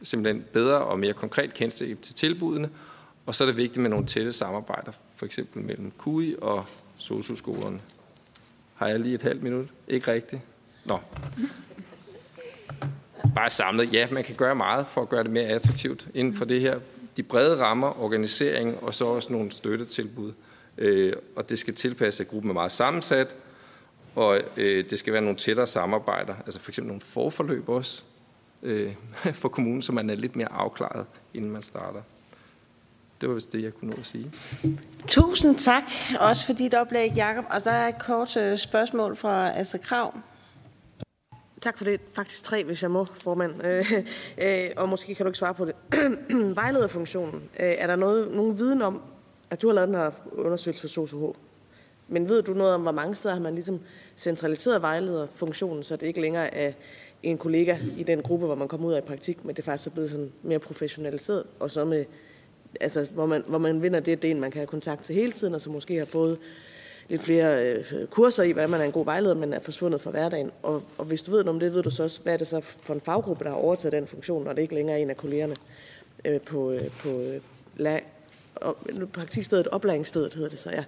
simpelthen bedre og mere konkret kendskab til tilbudene, og så er det vigtigt med nogle tætte samarbejder, for eksempel mellem KUI og SOSU-skolerne. Har jeg lige et halvt minut? Ikke rigtigt? Nå. Bare samlet. Ja, man kan gøre meget for at gøre det mere attraktivt inden for det her. De brede rammer, organisering og så også nogle støttetilbud. Øh, og det skal tilpasse, at gruppen er meget sammensat, og øh, det skal være nogle tættere samarbejder, altså for eksempel nogle forforløb også øh, for kommunen, så man er lidt mere afklaret, inden man starter. Det var vist det, jeg kunne nå at sige. Tusind tak, også for dit oplæg, Jacob. Og så er et kort øh, spørgsmål fra Astrid Krav. Tak for det. Faktisk tre, hvis jeg må, formand. Øh, øh, og måske kan du ikke svare på det. Vejlederfunktionen. Øh, er der noget, nogen viden om, at du har lavet den her undersøgelse for SOSUH? Men ved du noget om, hvor mange steder har man ligesom centraliseret vejlederfunktionen, så det ikke længere er en kollega i den gruppe, hvor man kommer ud af praktik, men det er faktisk blevet sådan mere professionaliseret, og så med, altså, hvor, man, hvor man vinder det, det man kan have kontakt til hele tiden, og så måske har fået lidt flere øh, kurser i, hvordan man er en god vejleder, men er forsvundet fra hverdagen. Og, og hvis du ved noget om det, ved du så også, hvad er det så for en faggruppe, der har overtaget den funktion, når det ikke længere er en af kollegerne øh, på, øh, på øh, praktikstedet, oplæringsstedet hedder det så, ja.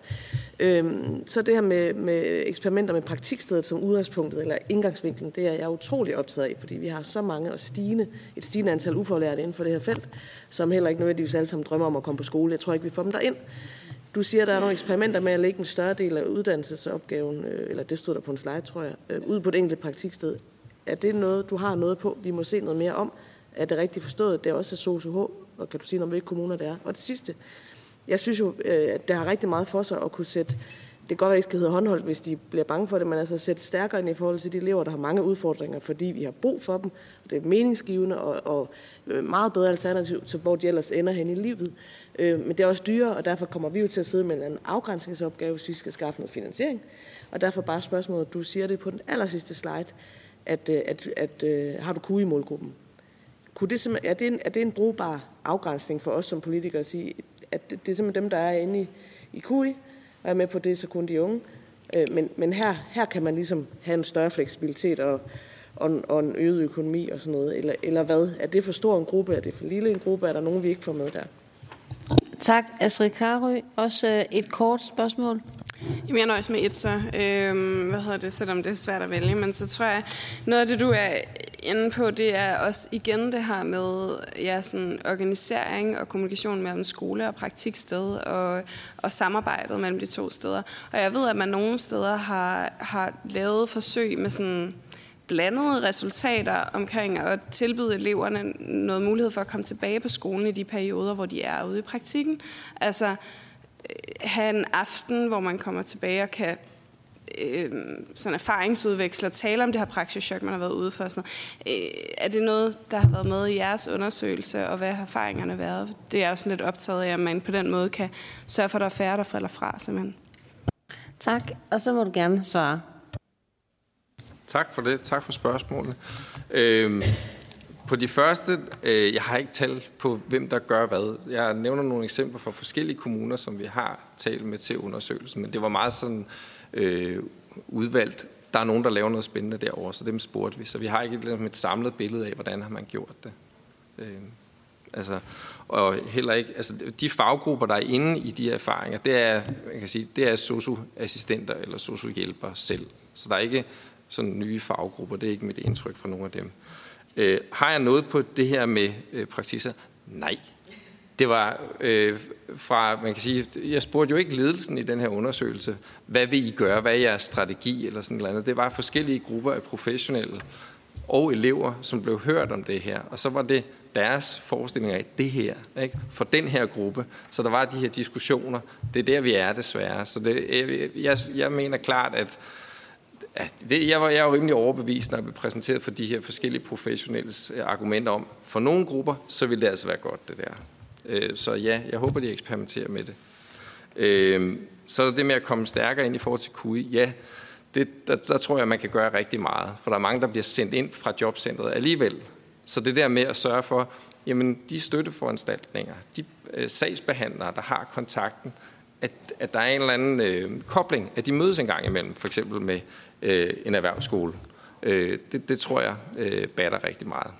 Øhm, så det her med, med eksperimenter med praktikstedet som udgangspunktet, eller indgangsvinklen, det er jeg utrolig optaget af, fordi vi har så mange og stigende, et stigende antal ufaglærte inden for det her felt, som heller ikke nødvendigvis alle sammen drømmer om at komme på skole. Jeg tror ikke, vi får dem derind. Du siger, at der er nogle eksperimenter med at lægge en større del af uddannelsesopgaven, øh, eller det stod der på en slide, tror jeg, øh, ud på et enkelt praktiksted. Er det noget, du har noget på, vi må se noget mere om? Er det rigtigt forstået? Det er også SOSUH, og kan du sige noget hvilke kommuner det er? Og det sidste, jeg synes jo, øh, at der har rigtig meget for sig at kunne sætte, det kan godt være, at det skal hedde håndholdt, hvis de bliver bange for det, men altså sætte stærkere ind i forhold til de elever, der har mange udfordringer, fordi vi har brug for dem, og det er meningsgivende og, og øh, meget bedre alternativ til, hvor de ellers ender hen i livet. Øh, men det er også dyrere, og derfor kommer vi jo til at sidde med en afgrænsningsopgave, hvis vi skal skaffe noget finansiering. Og derfor bare spørgsmålet, du siger det på den aller sidste slide, at, øh, at, at, at har du kunne i målgruppen? Kunne det er, det en, er det en brugbar afgrænsning for os som politikere at sige, at det, det er simpelthen dem, der er inde i, i KUI, og er med på det, så kun de unge. Øh, men, men her, her kan man ligesom have en større fleksibilitet og, og, og en øget økonomi og sådan noget. Eller, eller hvad? Er det for stor en gruppe? Er det for lille en gruppe? Er der nogen, vi ikke får med der? Tak, Astrid Karø. Også øh, et kort spørgsmål. Jamen, jeg nøjes med et så. Øhm, hvad hedder det, selvom det er svært at vælge. Men så tror jeg, noget af det, du er inde på, det er også igen det her med ja, sådan organisering og kommunikation mellem skole og praktiksted og, og samarbejdet mellem de to steder. Og jeg ved, at man nogle steder har, har lavet forsøg med sådan blandede resultater omkring at tilbyde eleverne noget mulighed for at komme tilbage på skolen i de perioder, hvor de er ude i praktikken. Altså øh, have en aften, hvor man kommer tilbage og kan øh, sådan erfaringsudveksle og tale om det her praksischok, man har været ude for. Sådan noget. Øh, er det noget, der har været med i jeres undersøgelse, og hvad har erfaringerne været? Det er også lidt optaget af, at man på den måde kan sørge for, at der er færre, der falder fra, simpelthen. Tak, og så må du gerne svare. Tak for det. Tak for spørgsmålet. Øhm, på de første, øh, jeg har ikke talt på, hvem der gør hvad. Jeg nævner nogle eksempler fra forskellige kommuner, som vi har talt med til undersøgelsen, men det var meget sådan øh, udvalgt. Der er nogen, der laver noget spændende derovre, så dem spurgte vi. Så vi har ikke et, ligesom et samlet billede af, hvordan har man gjort det. Øh, altså, og heller ikke, altså de faggrupper, der er inde i de erfaringer, det er, man kan sige, det er socioassistenter eller sociohjælpere selv. Så der er ikke sådan nye faggrupper. Det er ikke mit indtryk fra nogen af dem. Øh, har jeg noget på det her med øh, praktiser? Nej. Det var øh, fra, man kan sige, jeg spurgte jo ikke ledelsen i den her undersøgelse, hvad vil I gøre, hvad er jeres strategi eller sådan noget andet. Det var forskellige grupper af professionelle og elever, som blev hørt om det her. Og så var det deres forestillinger af det her, ikke? for den her gruppe. Så der var de her diskussioner. Det er der, vi er desværre. Så det, jeg, jeg mener klart, at at det, jeg, var, jeg var rimelig overbevist, når jeg blev præsenteret for de her forskellige professionelle øh, argumenter om, for nogle grupper, så vil det altså være godt, det der. Øh, så ja, jeg håber, de eksperimenterer med det. Øh, så er der det med at komme stærkere ind i forhold til QI. Ja, det, der, der tror jeg, man kan gøre rigtig meget, for der er mange, der bliver sendt ind fra jobcentret alligevel. Så det der med at sørge for, jamen de støtteforanstaltninger, de øh, sagsbehandlere, der har kontakten, at, at der er en eller anden øh, kobling, at de mødes en gang imellem, for eksempel med øh, en erhvervsskole. Øh, det, det tror jeg øh, batter rigtig meget.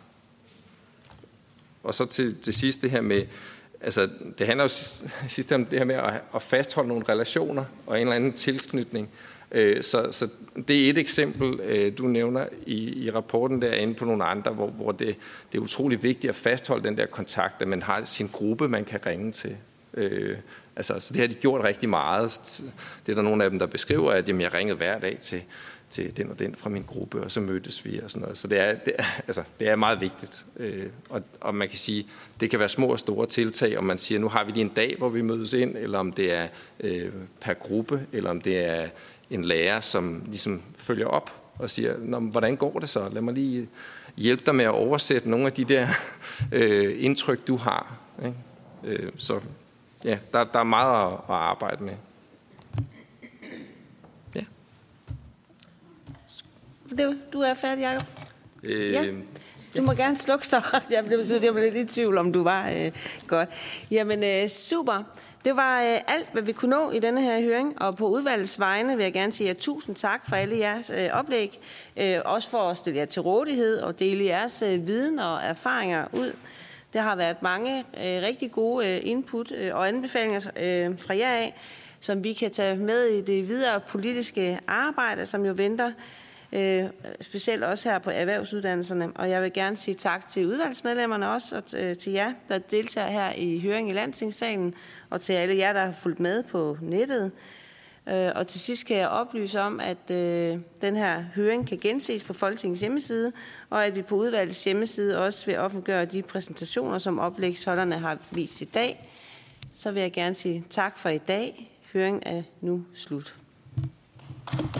Og så til, til sidst det her med, altså det handler jo sidst om det her med at, at fastholde nogle relationer og en eller anden tilknytning. Øh, så, så det er et eksempel, øh, du nævner i, i rapporten derinde på nogle andre, hvor, hvor det, det er utrolig vigtigt at fastholde den der kontakt, at man har sin gruppe, man kan ringe til. Øh, altså, så det har de gjort rigtig meget. Det er der nogle af dem, der beskriver, at jamen, jeg ringede hver dag til, til den og den fra min gruppe, og så mødtes vi og sådan noget. Så det er, det er, altså, det er meget vigtigt. Øh, og, og man kan sige, det kan være små og store tiltag, om man siger, nu har vi lige en dag, hvor vi mødes ind, eller om det er øh, per gruppe, eller om det er en lærer, som ligesom følger op og siger, Nå, hvordan går det så? Lad mig lige hjælpe dig med at oversætte nogle af de der øh, indtryk, du har. Ikke? Øh, så ja, der, der er meget at, at arbejde med. Ja. Du er færdig, Jacob? Øh, ja. Du må gerne slukke så. Jeg blev, jeg blev lidt i tvivl, om du var øh, godt. Jamen, øh, super. Det var øh, alt, hvad vi kunne nå i denne her høring, og på udvalgets vegne vil jeg gerne sige jer tusind tak for alle jeres øh, oplæg, øh, også for at stille jer til rådighed og dele jeres øh, viden og erfaringer ud. Der har været mange øh, rigtig gode øh, input øh, og anbefalinger øh, fra jer af, som vi kan tage med i det videre politiske arbejde, som jo venter, øh, specielt også her på erhvervsuddannelserne. Og jeg vil gerne sige tak til udvalgsmedlemmerne også, og øh, til jer, der deltager her i høring i Landstingssalen, og til alle jer, der har fulgt med på nettet. Øh, og til sidst kan jeg oplyse om, at øh, den her høring kan genses på Folketingets hjemmeside, og at vi på udvalgets hjemmeside også vil offentliggøre de præsentationer, som oplægsholderne har vist i dag. Så vil jeg gerne sige tak for i dag. Høringen er nu slut.